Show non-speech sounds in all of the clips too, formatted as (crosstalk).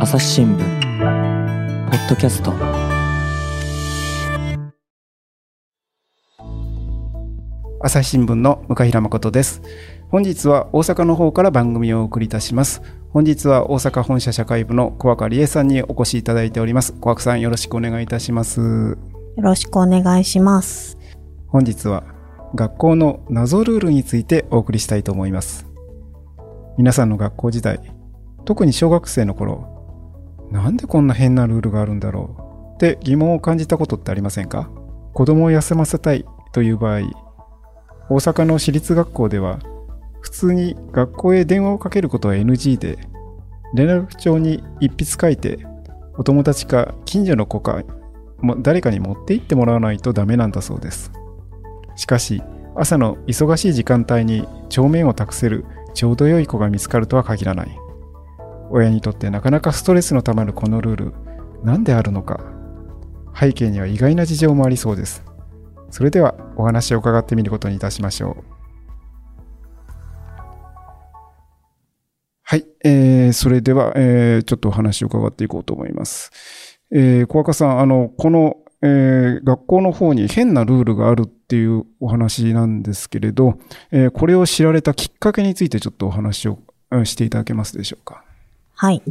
朝日新聞ポッドキャスト。朝日新聞の向平誠です。本日は大阪の方から番組をお送りいたします。本日は大阪本社社会部の小若理恵さんにお越しいただいております。小若さんよろしくお願いいたします。よろしくお願いします。本日は学校の謎ルールについてお送りしたいと思います皆さんの学校時代特に小学生の頃なんでこんな変なルールがあるんだろうって疑問を感じたことってありませんか？子供を休ませたいという場合大阪の私立学校では普通に学校へ電話をかけることは NG で連絡帳に一筆書いてお友達か近所の子か誰かに持って行ってもらわないとダメなんだそうです。しかし朝の忙しい時間帯に帳面を託せるちょうど良い子が見つかるとは限らない。親にとってなかなかストレスのたまるこのルール何であるのか。背景には意外な事情もありそうです。それではお話を伺ってみることにいたしましょう。はい、えー、それでは、えー、ちょっとお話を伺っていこうと思います。えー、小若さん、あの、この、えー、学校の方に変なルールがあるっていうお話なんですけれど、えー、これを知られたきっかけについてちょっとお話をしていただけますでしょうか？はい。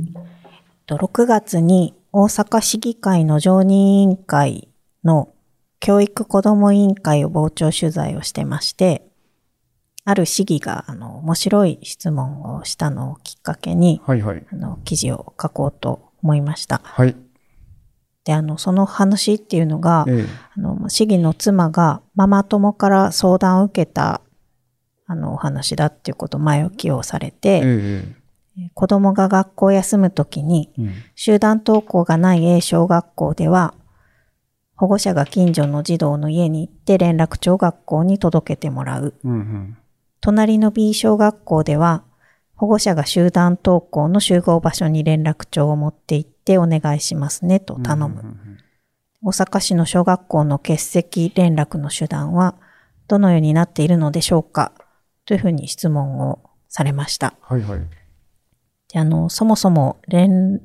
6月に大阪市議会の常任委員会の教育子ども委員会を傍聴取材をしてまして、ある市議があの面白い質問をしたのをきっかけに、はいはい、あの記事を書こうと思いました。はい、で、あの、その話っていうのが、ええ、あの市議の妻がママ友から相談を受けたあのお話だっていうことを前置きをされて、え子供が学校を休むときに、集団登校がない A 小学校では、保護者が近所の児童の家に行って連絡帳学校に届けてもらう。うんうん、隣の B 小学校では、保護者が集団登校の集合場所に連絡帳を持って行ってお願いしますねと頼む。大阪市の小学校の欠席連絡の手段はどのようになっているのでしょうかというふうに質問をされました。はいはい。で、あの、そもそも連、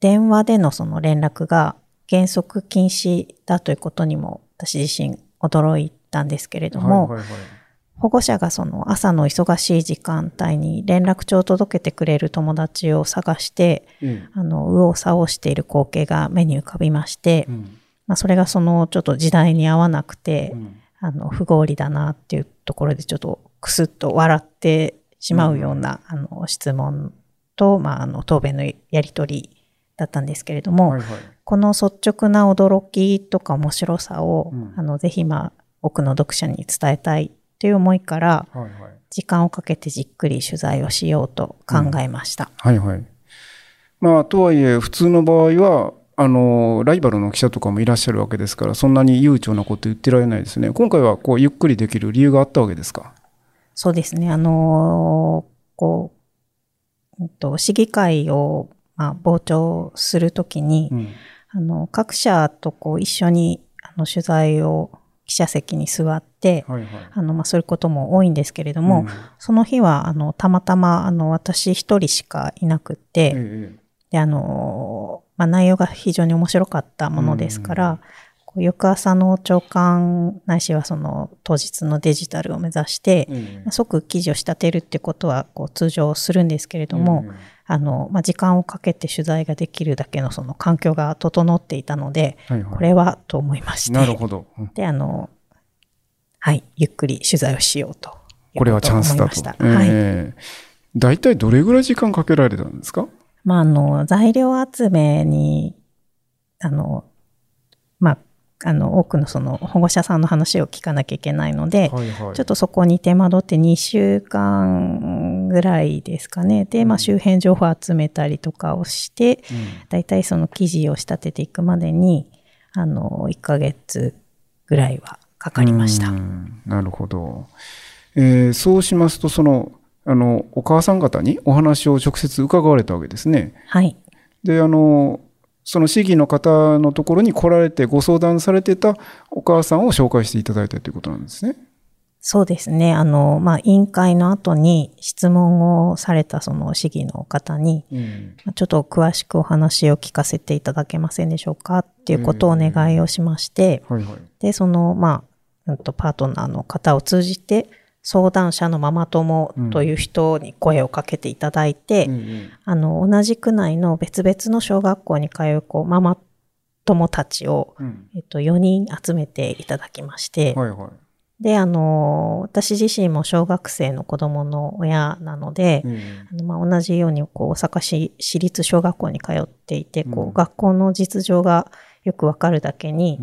電話でのその連絡が原則禁止だということにも私自身驚いたんですけれども、はいはいはい、保護者がその朝の忙しい時間帯に連絡帳を届けてくれる友達を探して、うん、あの、右往左往している光景が目に浮かびまして、うん、まあ、それがそのちょっと時代に合わなくて、うん、あの、不合理だなっていうところでちょっとクスッと笑ってしまうような、あの、質問と、まあ、あの、答弁のやりとりだったんですけれども、はいはい、この率直な驚きとか面白さを、うん、あの、ぜひ、まあ、多くの読者に伝えたいという思いから、はいはい、時間をかけてじっくり取材をしようと考えました。うん、はいはい。まあ、とはいえ、普通の場合は、あの、ライバルの記者とかもいらっしゃるわけですから、そんなに悠長なこと言ってられないですね。今回は、こう、ゆっくりできる理由があったわけですか？そうですね。あのこう、えっと、市議会を、まあ、傍聴するときに、うん、あの、各社とこう一緒にあの取材を記者席に座って、はいはい、あの、まあ、そういうことも多いんですけれども、うん、その日は、あの、たまたま、あの、私一人しかいなくて、ええ、で、あの、まあ、内容が非常に面白かったものですから、うん翌朝の朝刊ないしはその当日のデジタルを目指して、うん、即記事を仕立てるってことはこう通常するんですけれども、うん、あの、まあ、時間をかけて取材ができるだけのその環境が整っていたので、はいはい、これはと思いまして。なるほど。で、あの、はい、ゆっくり取材をしようとこれはチャンスだと。はい。大体どれぐらい時間かけられたんですか？まあ、あの、材料集めに、あの、まあ、あの、多くのその保護者さんの話を聞かなきゃいけないので、はいはい、ちょっとそこに手間取って2週間ぐらいですかね。で、まあ周辺情報を集めたりとかをして、うん、だいたいその記事を仕立てていくまでに、あの、1ヶ月ぐらいはかかりました。なるほど。えー、そうしますと、その、あの、お母さん方にお話を直接伺われたわけですね。はい。で、あの、その市議の方のところに来られてご相談されてたお母さんを紹介していただいたということなんですね。そうですね。あの、まあ、委員会の後に質問をされたその市議の方に、うんまあちょっと詳しくお話を聞かせていただけませんでしょうかっていうことをお願いをしまして、はいはい。で、その、まあ、うんと、パートナーの方を通じて、相談者のママ友という人に声をかけていただいて、うんあの、同じ区内の別々の小学校に通う、こう、ママ友たちを、うん。えっと、4人集めていただきまして、はいはい。で、あの、私自身も小学生の子供の親なので、うんあのまあ、同じようにこう大阪市私立小学校に通っていて、こうん。う学校の実情がよくわかるだけに、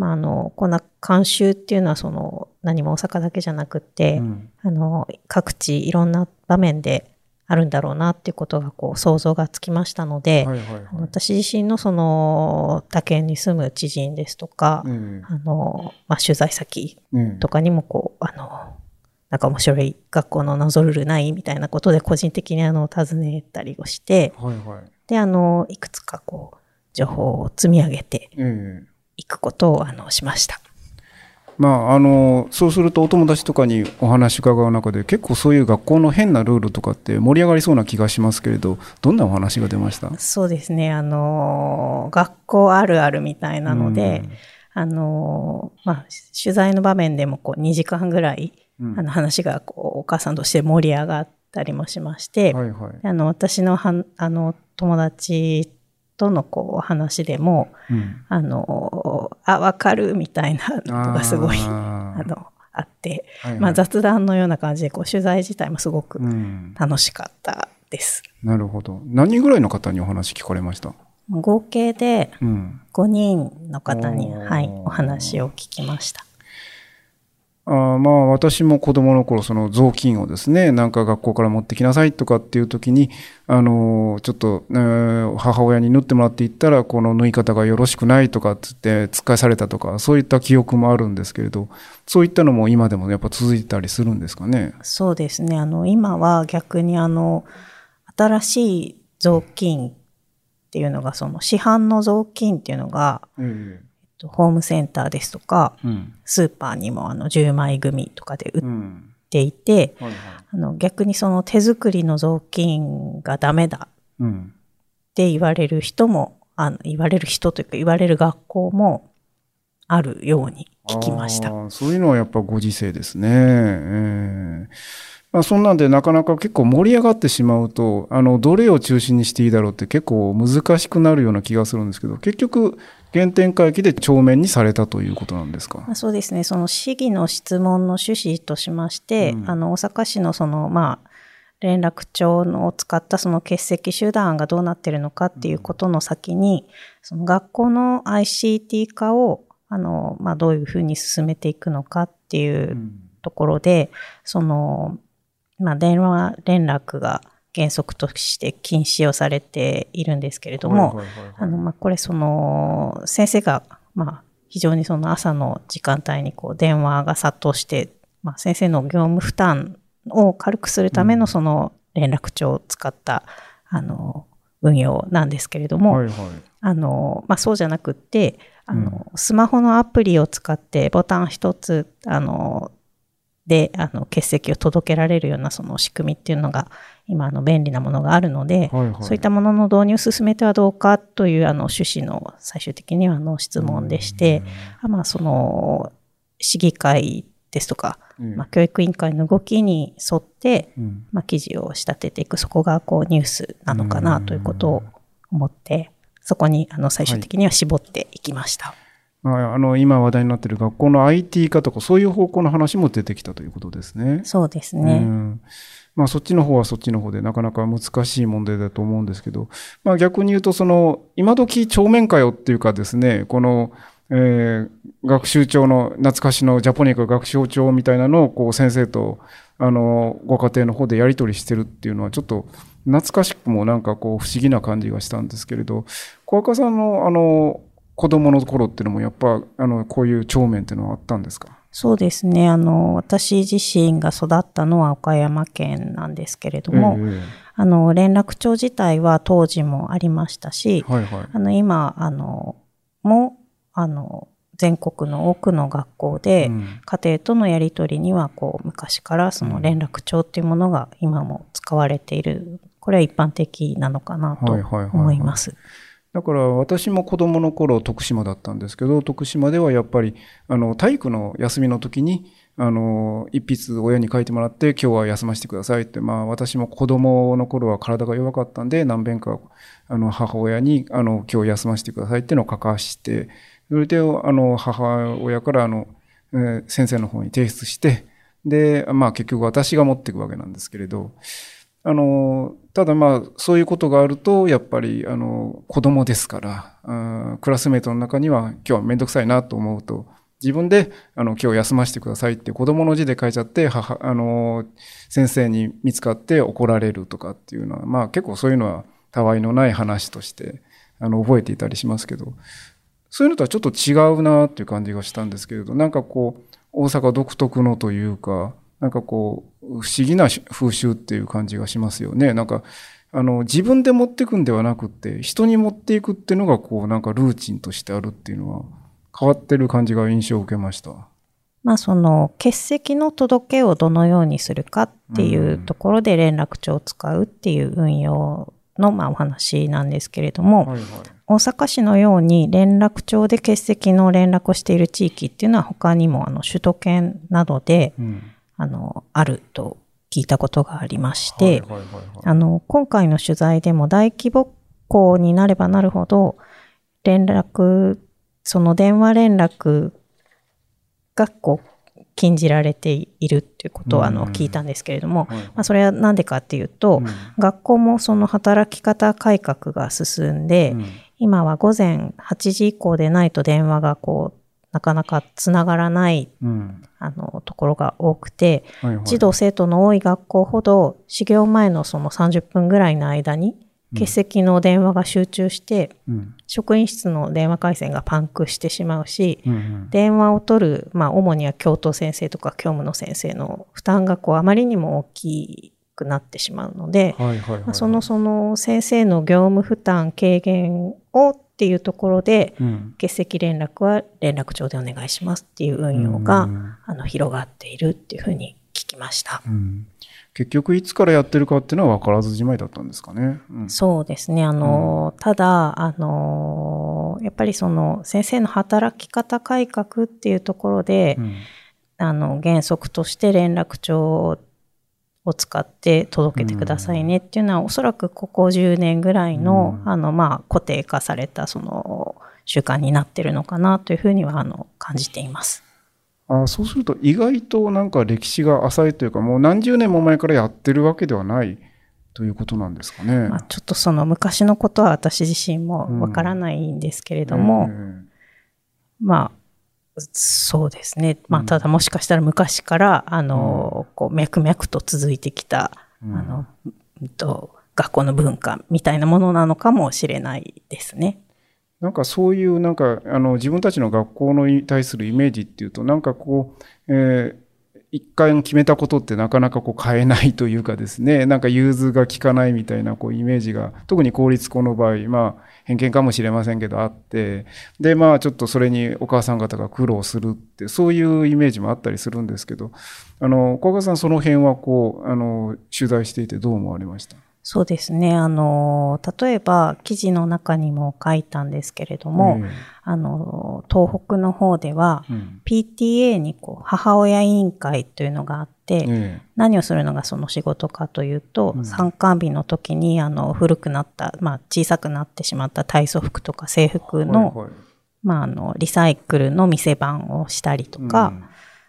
まあ、あのこんな慣習っていうのはその何も大阪だけじゃなくって、うん。あの各地いろんな場面であるんだろうなっていうことがこう想像がつきましたので、はいはいはい。私自身のその他県に住む知人ですとか、うん。あのまあ、取材先うん。とかにもこう、あの、なんか面白い学校の謎ルールないみたいなことで個人的にあの尋ねたりをして、はいはい。で、あの、いくつかこう、情報を積み上げてええいくことをあのしました。まあ、あのそうするとお友達とかにお話伺う中で結構そういう学校の変なルールとかって盛り上がりそうな気がしますけれどどんなお話が出ました？そうですね、あの、学校あるあるみたいなので、あの、まあ、取材の場面でもこう2時間ぐらい、うんあの話がこうお母さんとして盛り上がったりもしまして、はいはい。あの私のはんあの友達とのこうお話でも、うんあの、あ、わかるみたいなのがすごい、あの、あって、はいはいまあ雑談のような感じで、こう取材自体もすごくうん、楽しかったです。なるほど。何人ぐらいの方にお話聞かれました？合計でうん。5人の方に、おーはい、お話を聞きました。あーまあ私も子供の頃その雑巾をですねなんか学校から持ってきなさいとかっていう時にあのーちょっと、えー母親に縫ってもらっていったらこの縫い方がよろしくないとかっつって突っ返されたとかそういった記憶もあるんですけれどそういったのも今でもやっぱ続いてたりするんですかね？そうですね。あの、今は逆にあの、新しい雑巾っていうのが、その市販の雑巾っていうのが、えとホームセンターですとか、うん。スーパーにもあの10枚組とかで売っうん。ていて、はいはい。あの逆にその手作りの雑巾がダメだ。うんって言われる人も、あの言われる人というか言われる学校もあるように聞きました。そういうのはやっぱご時世ですね。ええ。まあ、そんなんでなかなか結構盛り上がってしまうと、あの、どれを中心にしていいだろうって結構難しくなるような気がするんですけど、結局、原点回帰で帳面にされたということなんですか？まあ、そうですね。その市議の質問の趣旨としまして、うん。あの、大阪市のその、まあ、連絡帳のを使ったその欠席手段がどうなってるのかっていうことの先に、その学校の ICT 化を、あの、まあ、どういうふうに進めていくのかっていううん。ところで、その、まあ、電話連絡が原則として禁止をされているんですけれども、あの、まあ、これその、先生が、まあ、非常にその朝の時間帯にこう電話が殺到して、まあ、先生の業務負担を軽くするためのその連絡帳を使った、あの、運用なんですけれども、はいはい。あの、まあ、そうじゃなくって、あの、スマホのアプリを使ってボタン一つ、あの、で、あの、欠席を届けられるようなその仕組みっていうのが、今、あの、便利なものがあるので、はいはい。そういったものの導入を進めてはどうかという、あの、趣旨の最終的には、あの、質問でして、あまあ、その、市議会ですとか、うん。まあ、教育委員会の動きに沿って、うん。まあ、記事を仕立てていく、そこがこうニュースなのかなということを思って、そこにあの最終的には絞っていきました。まあ、あの今話題になっている学校の IT 化とかそういう方向の話も出てきたということですね。そうですね。うんまあ、そっちの方はそっちの方でなかなか難しい問題だと思うんですけど、まあ、逆に言うとその今時帳面かよっていうかですねこの、えー学習帳の懐かしのジャポニカ学習帳みたいなのをこう先生とあのご家庭の方でやり取りしてるっていうのはちょっと懐かしくもなんかこう不思議な感じがしたんですけれど小赤さんのあの子供の頃っていうのもやっぱあのこういう帳面っていうのはあったんですか？そうですね。あの、私自身が育ったのは岡山県なんですけれども、えあの、連絡帳自体は当時もありましたしえ、はいはい。あの、今、あの、も、あの、全国の多くの学校で、うん家庭とのやり取りにはこう昔からその連絡帳っていうものが今も使われている、これは一般的なのかなとはいはいはいはい思います。だから私も子供の頃徳島だったんですけど徳島ではやっぱりあの体育の休みの時にあの一筆親に書いてもらって今日は休ませてくださいってまあ私も子供の頃は体が弱かったんで何遍かあの母親にあの今日休ませてくださいっていうのを書かしてそれであの母親からあの、えー先生の方に提出してでまあ結局私が持っていくわけなんですけれどあのただまあそういうことがあるとやっぱりあの子供ですからクラスメートの中には今日は面倒くさいなと思うと自分であの今日休ませてくださいって子供の字で書いちゃって母あの先生に見つかって怒られるとかっていうのはまあ結構そういうのはたわいのない話としてあの覚えていたりしますけどそういうのとはちょっと違うなっていう感じがしたんですけれどなんかこう大阪独特のというかなんかこう不思議な風習っていう感じがしますよね。なんかあの自分で持っていくんではなくって人に持っていくっていうのがこうなんかルーチンとしてあるっていうのは変わってる感じが印象を受けました。まあその欠席の届けをどのようにするかっていうところで連絡帳を使うっていう運用のまあお話なんですけれども、はいはい。大阪市のように連絡帳で欠席の連絡をしている地域っていうのは他にもあの首都圏などでうん。あのあると聞いたことがありまして、はいはいはいはい。あの今回の取材でも大規模校になればなるほど連絡その電話連絡がこう禁じられているっていうことをあのうん聞いたんですけれども、まあ、それは何でかっていうと、うん。学校もその働き方改革が進んで、うん。今は午前8時以降でないと電話がこうなかなかつながらないうん。あのところが多くて、はいはい。児童生徒の多い学校ほど始業前のその30分ぐらいの間に欠席の電話が集中して、うん。職員室の電話回線がパンクしてしまうし、うんうん。電話を取る、まあ、主には教頭先生とか教務の先生の負担がこうあまりにも大きくなってしまうので、そのその先生の業務負担軽減をっていうところでうん欠席連絡は連絡帳でお願いしますっていう運用が、うんあの広がっているっていうふうに聞きました。うん結局いつからやってるかっていうのは分からずじまいだったんですかね。うんそうですね。あの、ただ、あの、やっぱりその先生の働き方改革っていうところで、うんあの、原則として連絡帳を使って届けてくださいねっていうのは、おそらくここ10年ぐらいの、うんあの、まあ、固定化されたその習慣になってるのかなというふうには、あの、感じています。あそうすると意外となんか歴史が浅いというかもう何十年も前からやってるわけではないということなんですかね。まあ、ちょっとその昔のことは私自身もわからないんですけれども、えまあ、そうですね。まあ、うんただもしかしたら昔から、あの、こう、脈々と続いてきた、うんあの、うんと、学校の文化みたいなものなのかもしれないですね。なんかそういうなんかあの自分たちの学校に対するイメージっていうとなんかこう、えー一回決めたことってなかなかこう変えないというかですね (laughs) なんか融通が効かないみたいなこうイメージが特に公立校の場合まあ偏見かもしれませんけどあってでまあちょっとそれにお母さん方が苦労するってそういうイメージもあったりするんですけどあの小川さんその辺はこうあの取材していてどう思われました？そうですね。あの、例えば、記事の中にも書いたんですけれども、えあの、東北の方では、えうん。PTA にこう母親委員会というのがあって、え何をするのがその仕事かというと、うん。参観日の時にあの古くなった、まあ、小さくなってしまった体操服とか制服えの,、はいはい。まあ、あのリサイクルの店番をしたりとか、うん。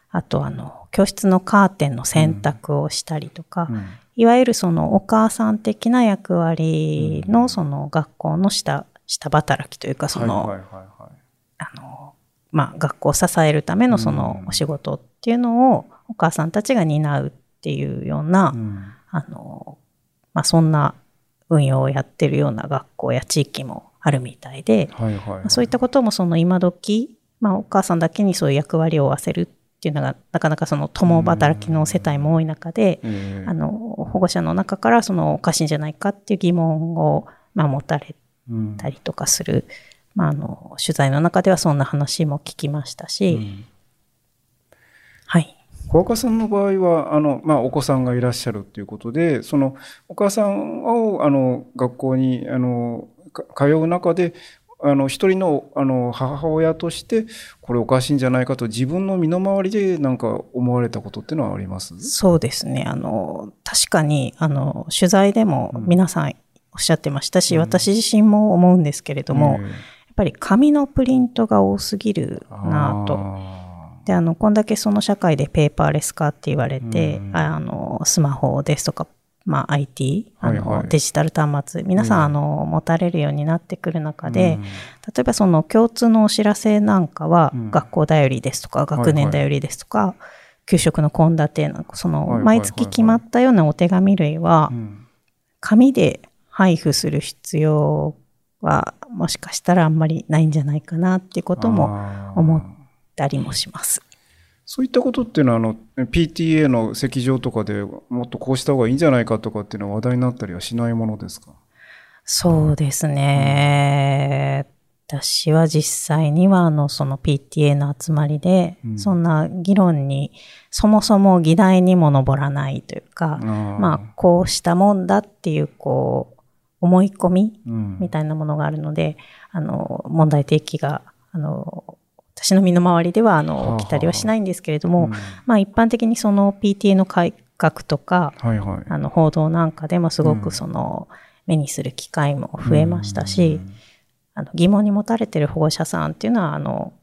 あとあの教室のカーテンの洗濯をしたりとか、うんいわゆるそのお母さん的な役割うん。のその学校の下下働きというかその、はいはいはいはい。あの、まあ、学校を支えるためのそのうんお仕事っていうのをお母さんたちが担うっていうような、うん。あの、まあ、そんな運用をやってるような学校や地域もあるみたいで、はいはいはい。まあそういったこともその今時、まあ、お母さんだけにそういう役割を負わせるっていうのが、なかなかその共働きの世帯も多い中で、ええあの、保護者の中からそのおかしいんじゃないかっていう疑問を、まあ、持たれうんたりとかする、まあ、あの、取材の中ではそんな話も聞きましたし、うん。はい。小岡さんの場合はあの、まあ、お子さんがいらっしゃるっていうことでそのお母さんをあの学校にあのか通う中であの一人のあの母親としてこれおかしいんじゃないかと自分の身の回りでなんか思われたことっていうのはあります？そうですね。あの、確かに、あの、取材でも皆さんおっしゃってましたし、うん。私自身も思うんですけれども、えやっぱり紙のプリントが多すぎるえなぁと。あで、あの、こんだけその社会でペーパーレス化って言われて、うん。あの、スマホですとか、まあ IT、あの、はいはい。デジタル端末、皆さん、うん。あの、持たれるようになってくる中で、うん。例えばその共通のお知らせなんかは、うん。学校だよりですとか、学年だよりですとか、給食の献立なんか、その、はいはいはいはい。毎月決まったようなお手紙類はう、ん。紙で配布する必要は、もしかしたらあんまりないんじゃないかなっていうことも思ったりもします。そういったことっていうのはあの PTA の席上とかでもっとこうした方がいいんじゃないかとかっていうのは話題になったりはしないものですか？そうですね。私は実際には、あの、その PTA の集まりで、うん。そんな議論に、そもそも議題にも上らないというか、ままあ、こうしたもんだっていう、こう、思い込みうん。みたいなものがあるので、あの、問題提起が、あの、私の身の回りでは、あはあの、起きたりはしないんですけれども、うんまあ、一般的にその PTA の改革とか、はいはい。あの、報道なんかでもすごうん。くその、目にする機会も増えましたし、あの疑問に持たれてる保護者さんっていうのは、あの、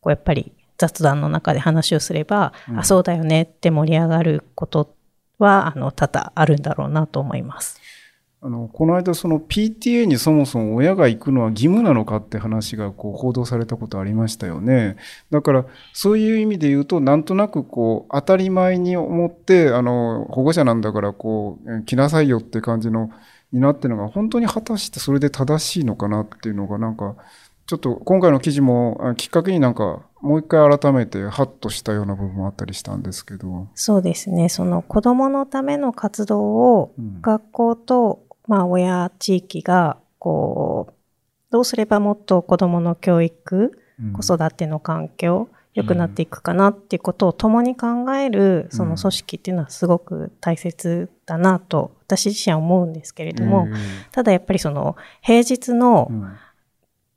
こうやっぱり雑談の中で話をすれば、うん。あ、そうだよねって盛り上がることは、あの、多々あるんだろうなと思います。あのこの間その PTA にそもそも親が行くのは義務なのかって話がこう報道されたことありましたよね。だからそういう意味で言うとなんとなくこう当たり前に思ってあの保護者なんだからこうえ来なさいよって感じのになってるのが本当に果たしてそれで正しいのかなっていうのがなんかちょっと今回の記事もあきっかけになんかもう一回改めてハッとしたような部分もあったりしたんですけど。そうですね。その子供のための活動をうん学校と、まあ、親地域が、こう、どうすればもっと子供の教育、うん。子育ての環境、良くなっていくかなっていうことを共に考える、その組織っていうのはすごく大切だなと、私自身は思うんですけれども、えただやっぱりその、平日の、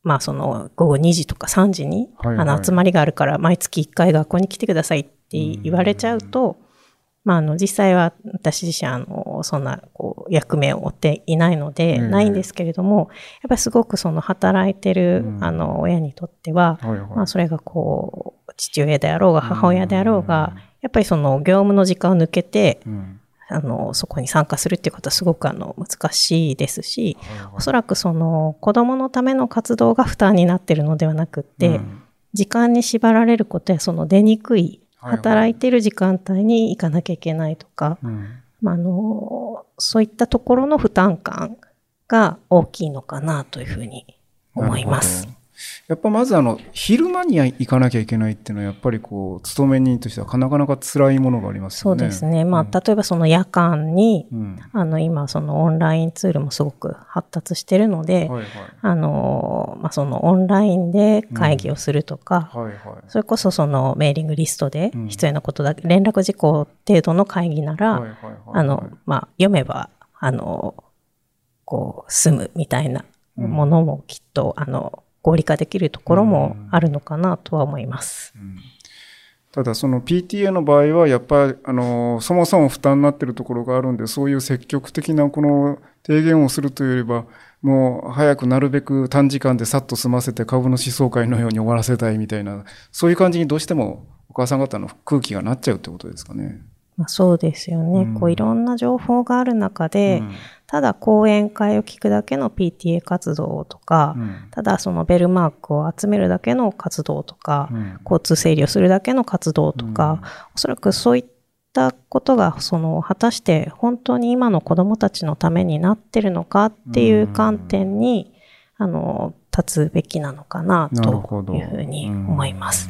まあその、午後2時とか3時に、あの、集まりがあるから、毎月1回学校に来てくださいって言われちゃうと、まあ、あの、実際は私自身、あの、そんな、こう、役目を負っていないので、うん。ないんですけれども、やっぱりすごくその、働いてるう、ん。あの、親にとっては、まあ、それがこう、父親であろうが、母親であろうが、やっぱりその、業務の時間を抜けて、うん。あの、そこに参加するっていうことはすごくあの、難しいですし、おそらくその、子供のための活動が負担になっているのではなくって、うん。時間に縛られることや、その出にくい働いている時間帯に行かなきゃいけないとか、うん。まあ、あの、そういったところの負担感が大きいのかなというふうに思いますやっぱまずあの昼間に行かなきゃいけないっていうのはやっぱりこう勤め人としてはなかなか辛いものがありますそうよね。ですね。まあ、うん。例えばその夜間に、うん。あの、今そのオンラインツールもすごく発達してるので、はいはい。あの、まあ、そのオンラインで会議をするとか、はいはい。それこそそのメーリングリストでうん。必要なことだけ、連絡事項程度の会議なら、はいはいはいあの、まあ、読めば、あの、こう、済むみたいなものもきっと、あの、合理化できるところもあるのかなとは思います。ただその PTA の場合はやっぱりあのそもそも負担になっているところがあるんでそういう積極的なこの提言をするというよりはもう早くなるべく短時間でさっと済ませて株主総会のように終わらせたいみたいなそういう感じにどうしてもお母さん方の空気がなっちゃうってことですかね。まあ、そうですよね。うんこういろんな情報がある中で、うんただ講演会を聞くだけの PTA 活動とか、うん。ただそのベルマークを集めるだけの活動とか、うん。交通整理をするだけの活動とか、おそらくそういったことが、その、果たして本当に今の子供たちのためになってるのかっていう観点に、あの、立つべきなのかなというふうに思います。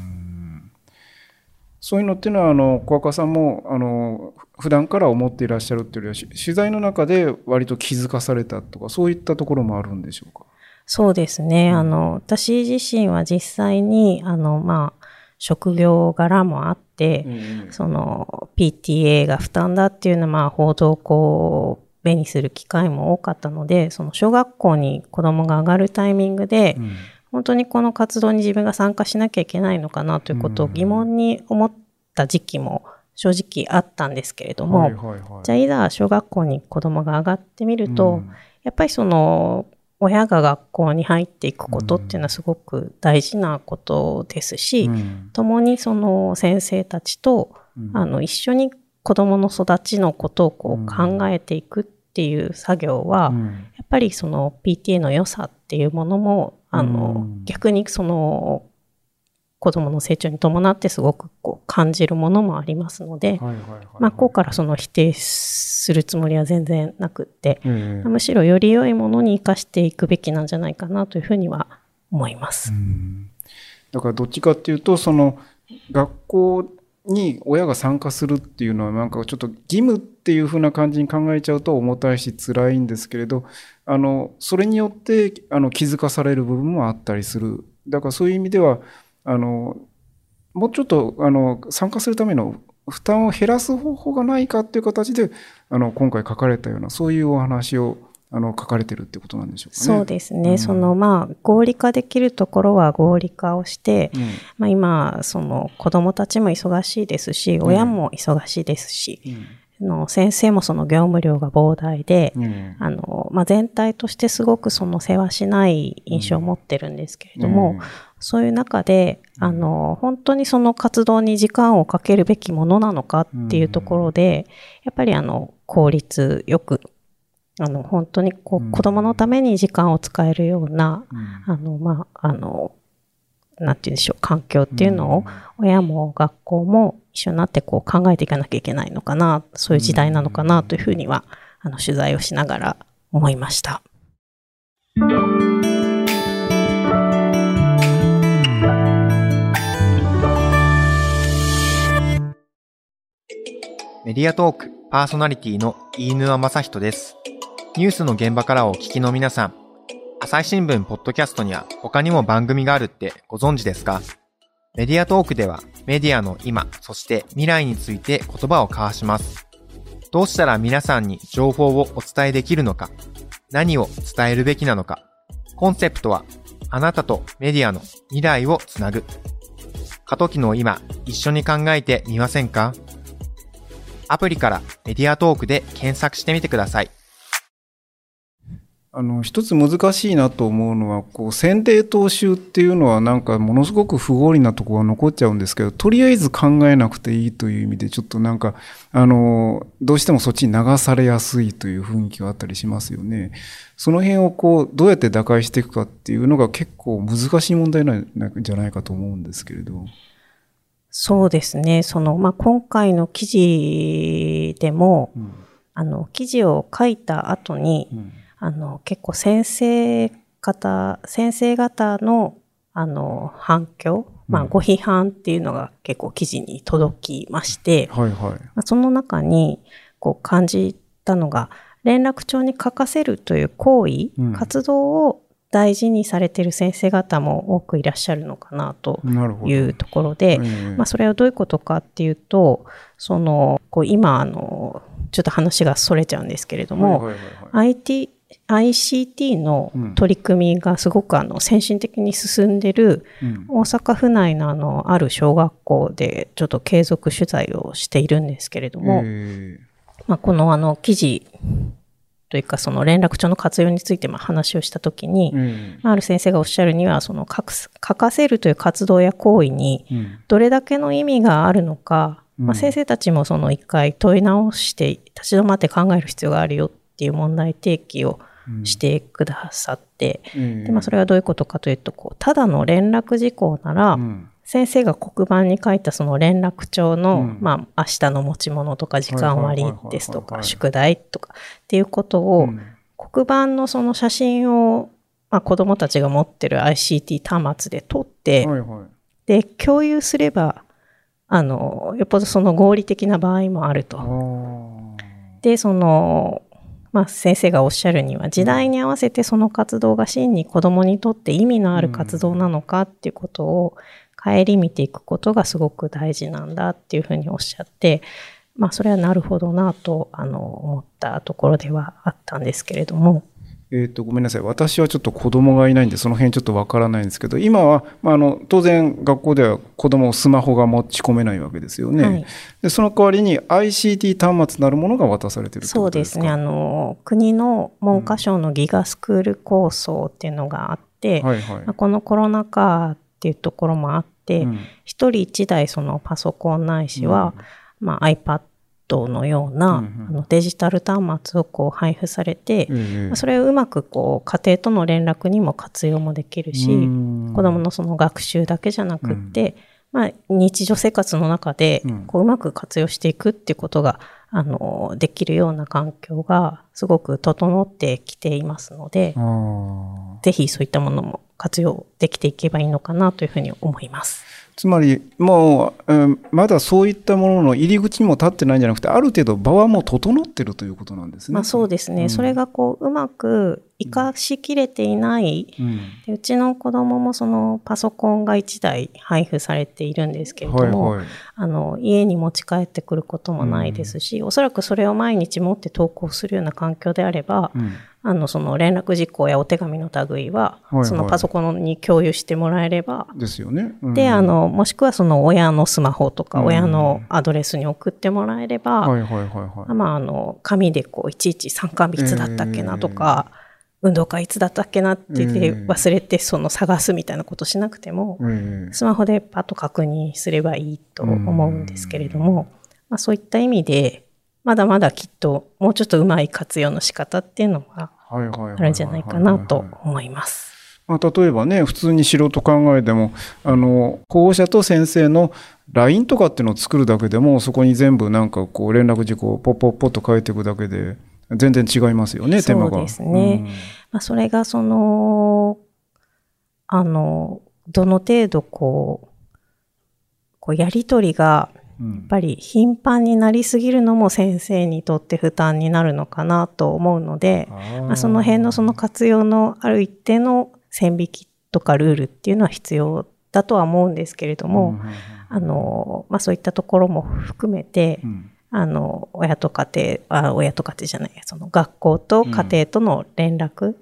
そういうのっていうのは、あの、小赤さんも、あの、普段から思っていらっしゃるっていうよりは、し取材の中で割と気づかされたとか、そういったところもあるんでしょうか？そうですね。うんあの、私自身は実際に、あの、まあ、職業柄もあって、その PTA が負担だっていうのは、まあ、報道をこう、目にする機会も多かったので、その小学校に子供が上がるタイミングで、うん本当にこの活動に自分が参加しなきゃいけないのかなということを疑問に思った時期も正直あったんですけれども、はいはいはい。じゃあいざ小学校に子供が上がってみると、うん。やっぱりその親が学校に入っていくことっていうのはすごく大事なことですし、うん。共にその先生たちと、うん。あの一緒に子供の育ちのことをこうんう考えていくっていう作業は、うん。やっぱりその PTA の良さっていうものも、あの、うん。逆にその子供の成長に伴ってすごくこう感じるものもありますので、はいはいはいはい。まあ、こうからその否定するつもりは全然なくって、ええ。むしろより良いものに生かしていくべきなんじゃないかなというふうには思います。うん。だからどっちかっていうとその学校に親が参加するっていうのはなんかちょっと義務っていう風な感じに考えちゃうと重たいし辛いんですけれどあのそれによってあの気づかされる部分もあったりする。だからそういう意味ではあのもうちょっとあの参加するための負担を減らす方法がないかっていう形であの今回書かれたようなそういうお話をあの書かれてるってことなんでしょうかね。そうですね。うん。そのまあ合理化できるところは合理化をして、うん。まあ今、その子供たちも忙しいですし、ん。親も忙しいですし、うん。あの先生もその業務量が膨大で、うん。あの、まあ、全体としてすごくその世話しない印象を持ってるんですけれども、そういう中で、あの、本当にその活動に時間をかけるべきものなのかっていうところで、やっぱりあの、効率よく、あの、本当にこうんう、子供のために時間を使えるような、うんあの、まあ、あの、なんて言うんでしょう、環境っていうのを、親も学校も一緒になってこう考えていかなきゃいけないのかな、そういう時代なのかなというふうには、あの、取材をしながら思いました。メディアトークパーソナリティの飯沼正人です。ニュースの現場からお聞きの皆さん、朝日新聞ポッドキャストには他にも番組があるってご存知ですか？メディアトークではメディアの今、そして未来について言葉を交わします。どうしたら皆さんに情報をお伝えできるのか、何を伝えるべきなのか、コンセプトはあなたとメディアの未来をつなぐ。過渡期の今、一緒に考えてみませんか？アプリからメディアトークで検索してみてください。あの、一つ難しいなと思うのは、こう、選定踏襲っていうのはなんかものすごく不合理なところが残っちゃうんですけど、とりあえず考えなくていいという意味で、ちょっとなんか、あの、どうしてもそっちに流されやすいという雰囲気があったりしますよね。その辺をこう、どうやって打開していくかっていうのが結構難しい問題なんじゃないかと思うんですけれど。そうですね。その、まあ、今回の記事でも、うんあの、記事を書いた後に、うんあの、結構先生方、先生方の、あの、反響、まあ、うんご批判っていうのが結構記事に届きまして、はいはい。まあ、その中に、こう感じたのが、連絡帳に書かせるという行為、うん活動を大事にされている先生方も多くいらっしゃるのかなと。いうところで、ええまあ、それはどういうことかっていうと、その、こう今、あの、ちょっと話がそれちゃうんですけれども、はいはいはいはい IT、ICT のうん取り組みがすごくあの先進的に進んでるうん。大阪府内のあのある小学校でちょっと継続取材をしているんですけれども、え。まあ、このあの記事というかその連絡帳の活用についても話をしたときに、ええある先生がおっしゃるにはその書かせるという活動や行為にどれだけの意味があるのか、うん。まあ、先生たちもその一回問い直して立ち止まって考える必要があるよっていう問題提起をうん。してくださって、ええでまあ、それはどういうことかというとこうただの連絡事項なら、うん。先生が黒板に書いたその連絡帳の、うん。まあ、明日の持ち物とか時間割ですとか宿題とかっていうことを、うん。黒板のその写真を、まあ、子どもたちが持ってる ICT 端末で撮って、はいはい。で共有すればあのよっぽどその合理的な場合もあると。でそのまあ、先生がおっしゃるには時代に合わせてその活動が真に子どもにとって意味のある活動なのかっていうことを顧みていくことがすごく大事なんだっていうふうにおっしゃって、まあ、それはなるほどなとあの思ったところではあったんですけれども。えー、とごめんなさい。私はちょっと子供がいないんでその辺ちょっとわからないんですけど今は、まあ、あの当然学校では子供をスマホが持ち込めないわけですよね、はい、でその代わりに ICT 端末なるものが渡されてるそうですね。あの国の文科省のギガスクール構想っていうのがあって、うんはい。はい、このコロナ禍っていうところもあって、うん、1人1台そのパソコンないしは、うん、まあ、iPad のような、うんうん、あのデジタル端末をこう配布されて、うんうん、それをうまくこう家庭との連絡にも活用もできるし、子どものその学習だけじゃなくって、うん、まあ、日常生活の中でこううまく活用していくっていうことが、あのできるような環境がすごく整ってきていますので、ぜひそういったものも活用できていけばいいのかなというふうに思います。つまりもう、うん、まだそういったものの入り口にも立ってないんじゃなくてある程度場はもう整ってるということなんですね。まあ、そうですね、うん、それがこううまく生かしきれていない、うん、でうちの子供もそのパソコンが1台配布されているんですけれども、はいはい、あの家に持ち帰ってくることもないですし、うん、おそらくそれを毎日持って投稿するような環境であれば、うん。あの、その連絡事項やお手紙の類は、そのパソコンに共有してもらえれば。ですよね。うん、で、あの、もしくはその親のスマホとか、親のアドレスに送ってもらえれば、はいはいはいはい。まあ、あの、紙でこう、いちいち参加日いつだったっけなとか、えー運動会いつだったっけなって言って忘れてその探すみたいなことしなくても、スマホでパッと確認すればいいと思うんですけれども、まあ、そういった意味でまだまだきっともうちょっとうまい活用の仕方っていうのがあるんじゃないかなと思います。まあ、例えばね普通に素人考えてもあの保護者と先生の LINE とかっていうのを作るだけでもそこに全部なんかこう連絡事項をポッポッポッと書いていくだけで全然違いますよね手間が。そうですね。うん、まあ、それがそのあのどの程度こうこうやり取りがやっぱり頻繁になりすぎるのも先生にとって負担になるのかなと思うので、まあ、その辺のその活用のある一定の線引きとかルールっていうのは必要だとは思うんですけれども、あの、まあ、そういったところも含めて、うん、あの、親と家庭、あ親と家庭じゃない、その学校と家庭との連絡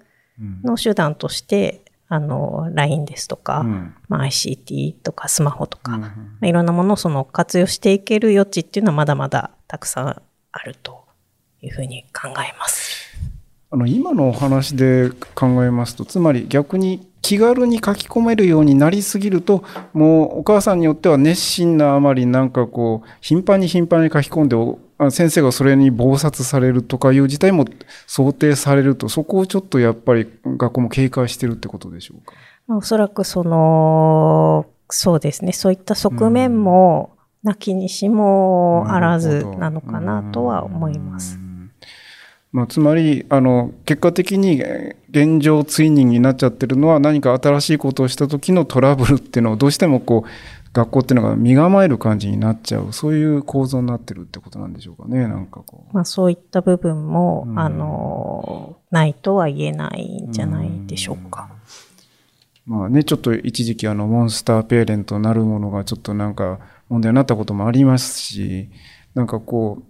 の手段として、あの、LINE ですとか、うん、まあ、ICT とかスマホとか、うん。まあ、いろんなものをその活用していける余地っていうのはまだまだたくさんあるというふうに考えます。あの、今のお話で考えますと、つまり逆に気軽に書き込めるようになりすぎると、もうお母さんによっては熱心なあまりなんかこう、頻繁に頻繁に書き込んで先生がそれに忙殺されるとかいう事態も想定されると、そこをちょっとやっぱり学校も警戒してるってことでしょうか？おそらくその、そうですね、そういった側面も、なきにしもあらずなのかなとは思います。まあ、つまりあの結果的に現状追認になっちゃってるのは何か新しいことをした時のトラブルっていうのをどうしてもこう学校っていうのが身構える感じになっちゃう、そういう構造になってるってことなんでしょうかね、なんかこう。まあそういった部分も、うん、あの、ないとは言えないんじゃないでしょうか。うん、まあね、ちょっと一時期あの、モンスターペアレントなるものがちょっとなんか問題になったこともありますし、なんかこう、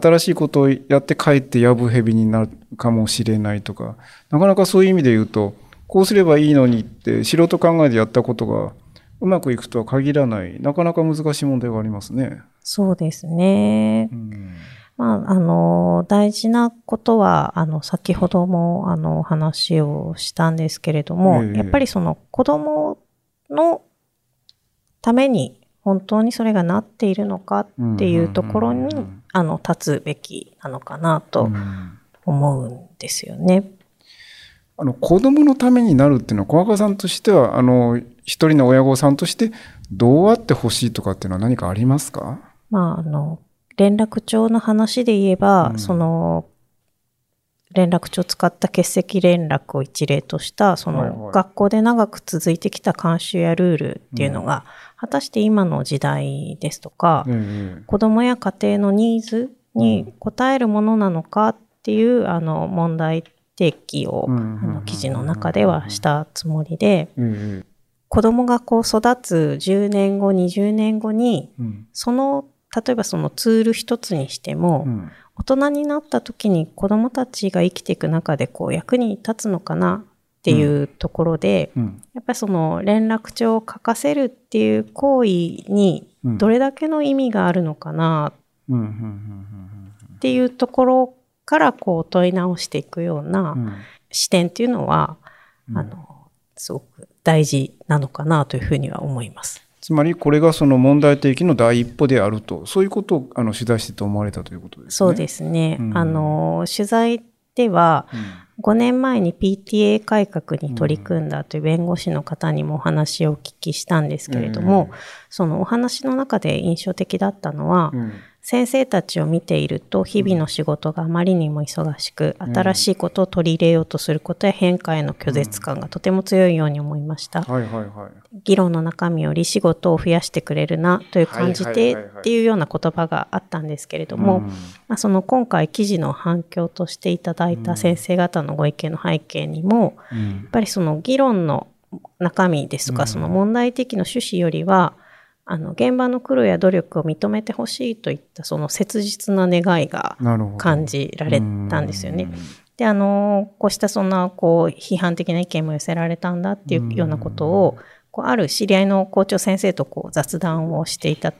新しいことをやって帰ってやぶ蛇になるかもしれないとか、なかなかそういう意味で言うと、こうすればいいのにって素人考えでやったことがうまくいくとは限らない、なかなか難しい問題がありますね。そうですね。うん、まあ、あの、大事なことは、あの、先ほども、あの、話をしたんですけれども、えー、やっぱりその子供のために本当にそれがなっているのかっていうところに、あの、立つべきなのかなと思うんですよね。あの、子供のためになるっていうのは、小若さんとしては、あの、一人の親御さんとしてどうあってほしいとかっていうのは何かありますか？まあ、あの、連絡帳の話で言えば、うん、その、連絡帳を使った欠席連絡を一例とした、その、学校で長く続いてきた慣習やルールっていうのが、果たして今の時代ですとか、うん、子供や家庭のニーズに応えるものなのかっっていうあの問題提起を、うんうんうんうん。あの記事の中ではしたつもりで、ええ子供がこう育つ10年後、20年後に、うん。その、例えばそのツール一つにしても、うん。大人になった時に子供たちが生きていく中でこう役に立つのかなっていうところで、うん。やっぱりその連絡帳を書かせるっていう行為にうん。どれだけの意味があるのかなうんうんうんっていうところからこう問い直していくようなうん。うん視点っていうのは、うん。あの、すごく大事なのかなというふうには思います。つまりこれがその問題提起の第一歩であるとそういうことをあの取材してて思われたということですね。そうですね。うん。あの、取材では、5年前に PTA 改革に取り組んだという弁護士の方にもお話をお聞きしたんですけれども、そのお話の中で印象的だったのは、うんうん先生たちを見ていると日々の仕事があまりにも忙しく、うん。新しいことを取り入れようとすることや変化への拒絶感がとても強いように思いました。議論の中身より仕事を増やしてくれるなという感じはいてっていうような言葉があったんですけれども、うん。まあ、その今回記事の反響としていただいた先生方のご意見の背景にも、うん。やっぱりその議論の中身ですとか、うん。その問題的の趣旨よりは、あの、現場の苦労や努力を認めてほしいといったその切実な願いが感じられたんですよね。で、あの、こうしたそんな、こう、批判的な意見も寄せられたんだっていうようなことを、こうある知り合いの校長先生とこう雑談をしていた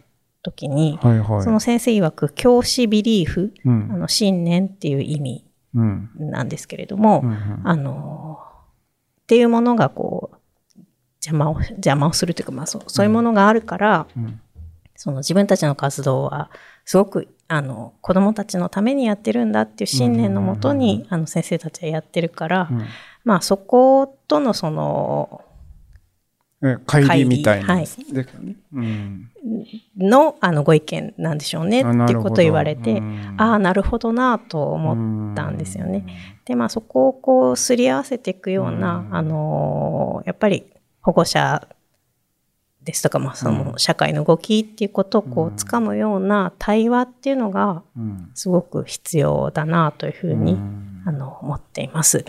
時に、はいはい。その先生曰く、教師ビリーフ、うあんの、信念っていう意味うん。なんですけれども、うんうん。あの、っていうものがこう、邪魔を、邪魔をするというか、まあそう、そういうものがあるから、うん。その自分たちの活動は、すごく、あの、子供たちのためにやってるんだっていう信念のもとに、あの、先生たちはやってるから、うん。まあそことのその、え帰りみたいな。はい。うんの、あの、ご意見なんでしょうねあっていうことを言われて、ああ、なるほどなと思ったんですよね。で、まあそこをこう、すり合わせていくような、うん。あのーやっぱり保護者ですとか、まあその社会の動きっていうことをこう掴むような対話っていうのが、うん。すごく必要だなというふうに、うん。あの、思っています。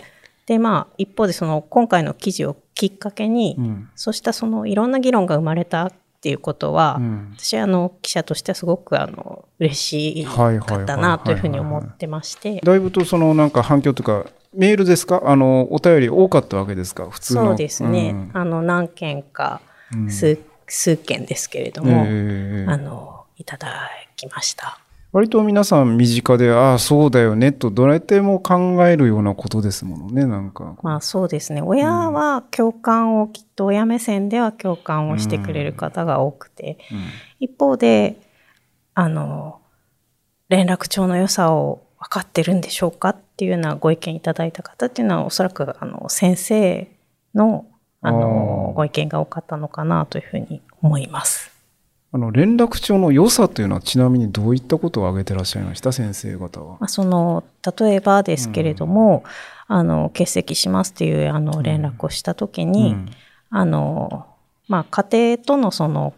で、まあ一方でその、今回の記事をきっかけに、うん。そうしたその、いろんな議論が生まれたっていうことは、うん。私はあの記者としてはすごくあの嬉しはいはいはいかったなというふうに思ってまして、だいぶとそのなんか反響とかメールですか？あのお便り多かったわけですか？普通の。そうですね、うん。あの何件かうん。数,、数件ですけれども、ええあのいただきました。割と皆さん身近でああそうだよねとどれでも考えるようなことですものねなんか。まあそうですね。親は共感をきっと親目線では共感をしてくれる方が多くて、うん。一方であの連絡帳の良さを分かってるんでしょうか？っていうようなご意見いただいた方っていうのはおそらくあの先生のあのご意見が多かったのかなというふうに思います。あの連絡帳の良さというのはちなみにどういったことを挙げてらっしゃいました？先生方は。ま。あ、その例えばですけれども、あの欠席しますっていうあの連絡をしたときに、うん。あのまあ、家庭とのその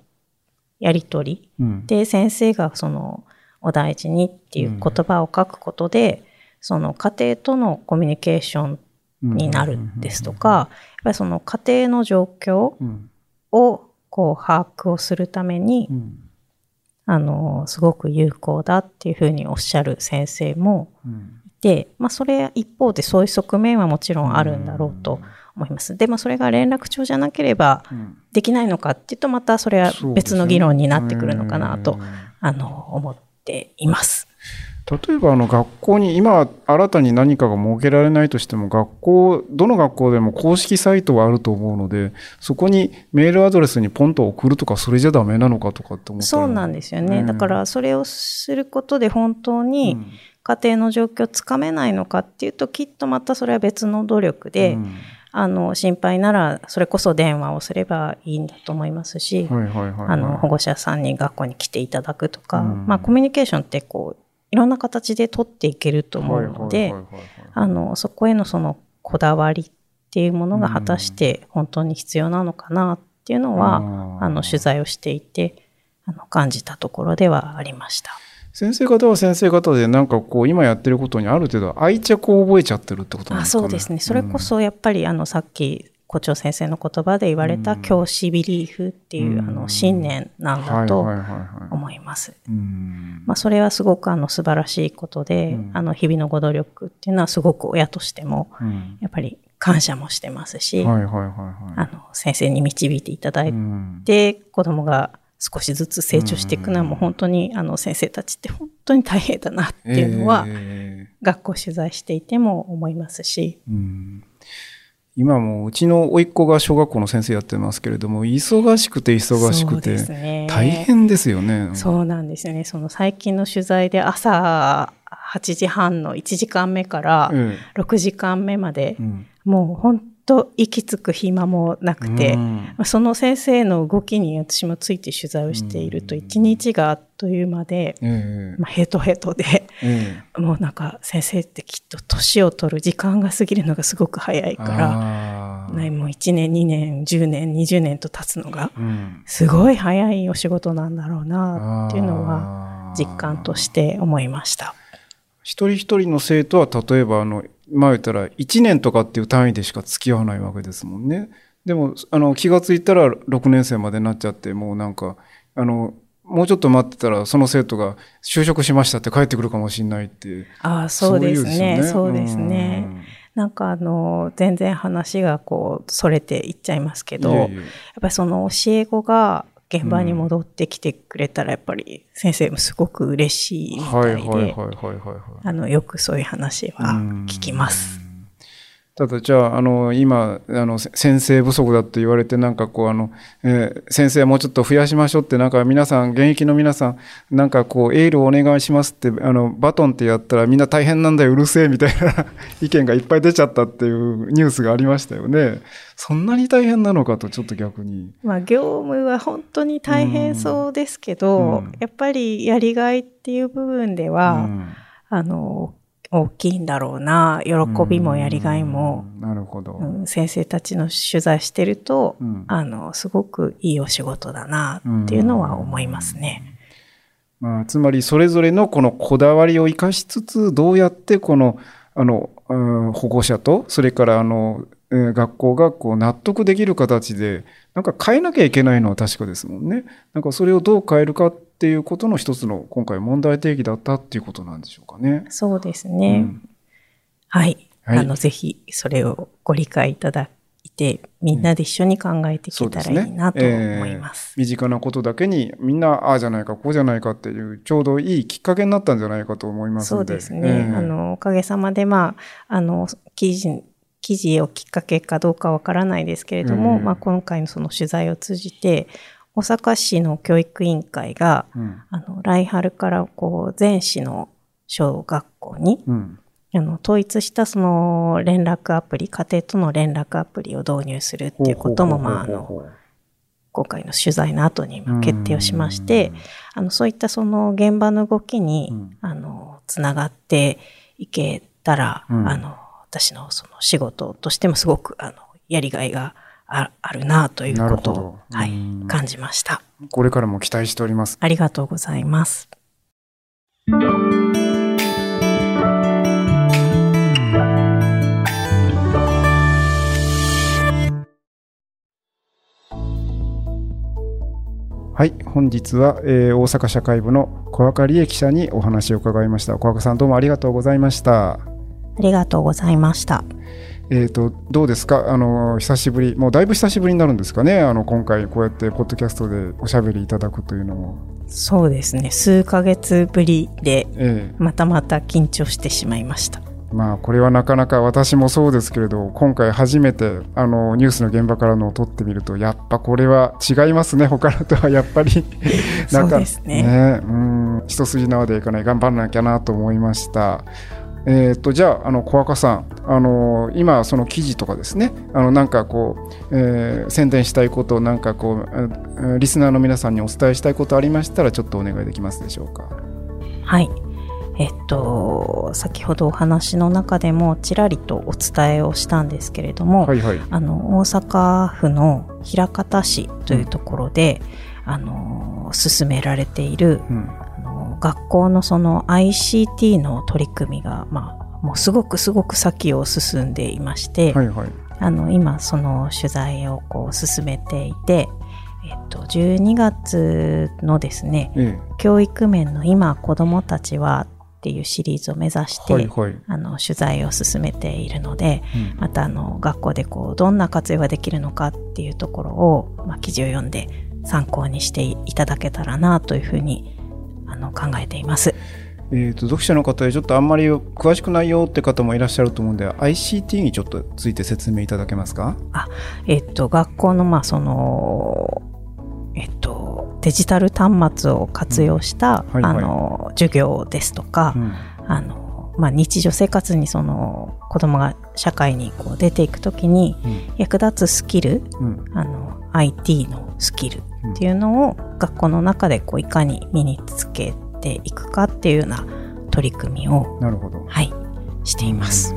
やり取りうん。で先生がそのお大事にっていう言葉を書くことで、その家庭とのコミュニケーションになるですとか、やっぱりその家庭の状況うんをこう把握をするために、うん。あの、すごく有効だっていうふうにおっしゃる先生もうん。いて、まあそれ一方でそういう側面はもちろんあるんだろうと思います。でもそれが連絡帳じゃなければうん。できないのかっていうとまたそれは別の議論になってくるのかなと、うん。あの、思っています。例えばあの学校に今新たに何かが設けられないとしても学校どの学校でも公式サイトはあると思うのでそこにメールアドレスにポンと送るとかそれじゃダメなのかとかって思ったそうなんですよね。うんだからそれをすることで本当に家庭の状況をつかめないのかっていうときっとまたそれは別の努力で、うん。あの心配ならそれこそ電話をすればいいんだと思いますし、保護者さんに学校に来ていただくとか、うん。まあコミュニケーションってこういろんな形で取っていけると思うので、そこへのそのこだわりっていうものが果たして本当に必要なのかなっていうのは、うんあの取材をしていてあの感じたところではありました。先生方は先生方でなんかこう今やってることにある程度愛着を覚えちゃってるってことなんあですかね。そうですね。それこそやっぱりあのさっき校長先生の言葉で言われた教師ビリーフっていう、うん。あの信念なんうん、だと。思います。うん。まあ、それはすごくあの素晴らしいことで、うん。あの日々のご努力っていうのはすごく親としてもうん。やっぱり感謝もしてますし、先生に導いていただいうん。て、子供が少しずつ成長していくのはもう本当にあの先生たちって本当に大変だなっていうのは、え学校取材していても思いますし、ーうん今もうちの甥っ子が小学校の先生やってますけれども忙しくて忙しくて大変ですよね。そうなんですよね。その最近の取材で朝8時半の1時間目からえ6時間目までえ、うんもう本当息つく暇もなくて、うん。その先生の動きに私もついて取材をしていると、うん。一日があっという間で、ええまあ、ヘトヘトで、ええもうなんか先生ってきっと年を取る時間が過ぎるのがすごく早いから、もう1年、2年、10年、20年と経つのが、うん。すごい早いお仕事なんだろうなっていうのは、実感として思いました。一人一人の生徒は例えばあのまあ言ったら1年とかっていう単位でしか付き合わないわけですもんね。でもあの気がついたら6年生までになっちゃってもうなんかあのもうちょっと待ってたらその生徒が就職しましたって帰ってくるかもしれないってああ、そうですね。そうですよね。なんかあの、全然話がこう、それていっちゃいますけど、うんいえいえやっぱりその教え子が現場に戻ってきてくれたら、やっぱり先生もすごく嬉しいみたはいいで。あの、よくそういう話は聞きます。うん。ただじゃあ、あの、今、あの、せ先生不足だって言われて、なんかこう、あの、えー先生もうちょっと増やしましょうって、なんか皆さん、現役の皆さん、なんかこう、エールをお願いしますって、あの、バトンってやったらみんな大変なんだよ、うるせえ、みたいな (laughs) 意見がいっぱい出ちゃったっていうニュースがありましたよね。そんなに大変なのかと、ちょっと逆に。まあ、業務は本当に大変そうですけど、うんやっぱりやりがいっていう部分では、うんあの、大きいんだろうな、喜びもやりがいも、うん。なるほど。うん先生たちの取材してると、うんあの、すごくいいお仕事だなっていうのは思いますね。まあ、つまりそれぞれのこのこだわりを生かしつつ、どうやってこの、あの、うん保護者と、それからあの、えー学校がこう納得できる形で、なんか変えなきゃいけないのは確かですもんね。なんかそれをどう変えるかっていうことの一つの今回問題提起だったっていうことなんでしょうかね。そうですね。うんはい。はいあの、ぜひ、それをご理解いただいて、みんなで一緒に考えていけたらいいなと思います。えー身近なことだけにみんなああじゃないかこうじゃないかっていうちょうどいいきっかけになったんじゃないかと思いますそのでうですね。えーあの、おかげさまで、まあ、あの、記事、記事をきっかけかどうかわからないですけれども、うんまあ、今回のその取材を通じて、大阪市の教育委員会が、うん。あの、来春から、こう、全市の小学校に、うん。あの、統一したその連絡アプリ、家庭との連絡アプリを導入するっていうことも、まあ、あの、今回の取材の後にまあ決定をしまして、あの、そういったその現場の動きに、うん。あの、つながっていけたら、うん。あの、私のその仕事としてもすごく、あの、やりがいがああるなということを、はいうん、感じました。これからも期待しております。ありがとうございます。はい、本日は、えー大阪社会部の小若理恵記者にお話を伺いました。小若さんどうもありがとうございました。ありがとうございました。えー、とどうですか？あの久しぶり。もうだいぶ久しぶりになるんですかね？あの今回こうやってポッドキャストでおしゃべりいただくというのも、そうですね。数ヶ月ぶりで、えまたまた緊張してしまいました。えまあこれはなかなか私もそうですけれど今回初めてあのニュースの現場からのを撮ってみるとやっぱこれは違いますね。他のとはやっぱり (laughs) なんかそうですね。うん。一筋縄でいかない。頑張らなきゃなと思いました。えー、とじゃああの小若さんあの今その記事とかですねあのなんかこう、えー宣伝したいことをなんかこうえーリスナーの皆さんにお伝えしたいことありましたらちょっとお願いできますでしょうか。はい。えっと、先ほどお話の中でもちらりとお伝えをしたんですけれども、はいはい。あの、大阪府の枚方市というところで、あの、進められている、うん学校のその ICT の取り組みが、まあ、もうすごくすごく先を進んでいまして、はいはい。あの、今その取材をこう進めていて、えっと、12月のですね、え教育面の今子どもたちはっていうシリーズを目指しえ。て、はいはい。あの取材を進めているのでうんまたあの学校でこうどんな活用ができるのかっていうところを、まあ、記事を読んで参考にしていただけたらなというふうにあの考えています。えー、と読者の方でちょっとあんまり詳しくないよって方もいらっしゃると思うんで ICT にちょっとついて説明いただけますか？えっと、学校のまあそのえっとデジタル端末を活用した、うん。はいはい。あの授業ですとか、うん。あのまあ、日常生活にその子供が社会にこう出ていくときに役立つスキルうん。あの IT のスキルっていうのを学校の中でこういかに身につけていくかっていうような取り組みを、なるほどはい、しています。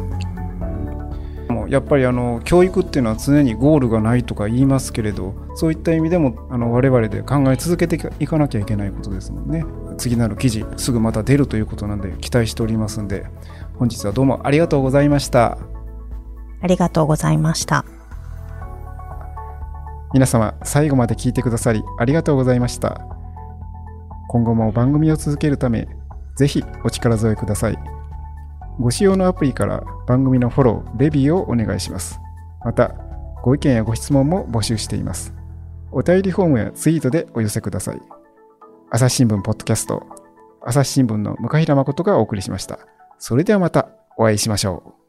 もうやっぱりあの教育っていうのは常にゴールがないとか言いますけれどそういった意味でもあの我々で考え続けていかなきゃいけないことですもんね次なる記事すぐまた出るということなんで期待しておりますんで本日はどうもありがとうございましたありがとうございました。皆様最後まで聞いてくださりありがとうございました。今後も番組を続けるためぜひお力添えください。ご使用のアプリから番組のフォローレビューをお願いします。またご意見やご質問も募集しています。お便りフォームやツイートでお寄せください。朝日新聞ポッドキャスト朝日新聞の向平誠がお送りしました。それではまたお会いしましょう。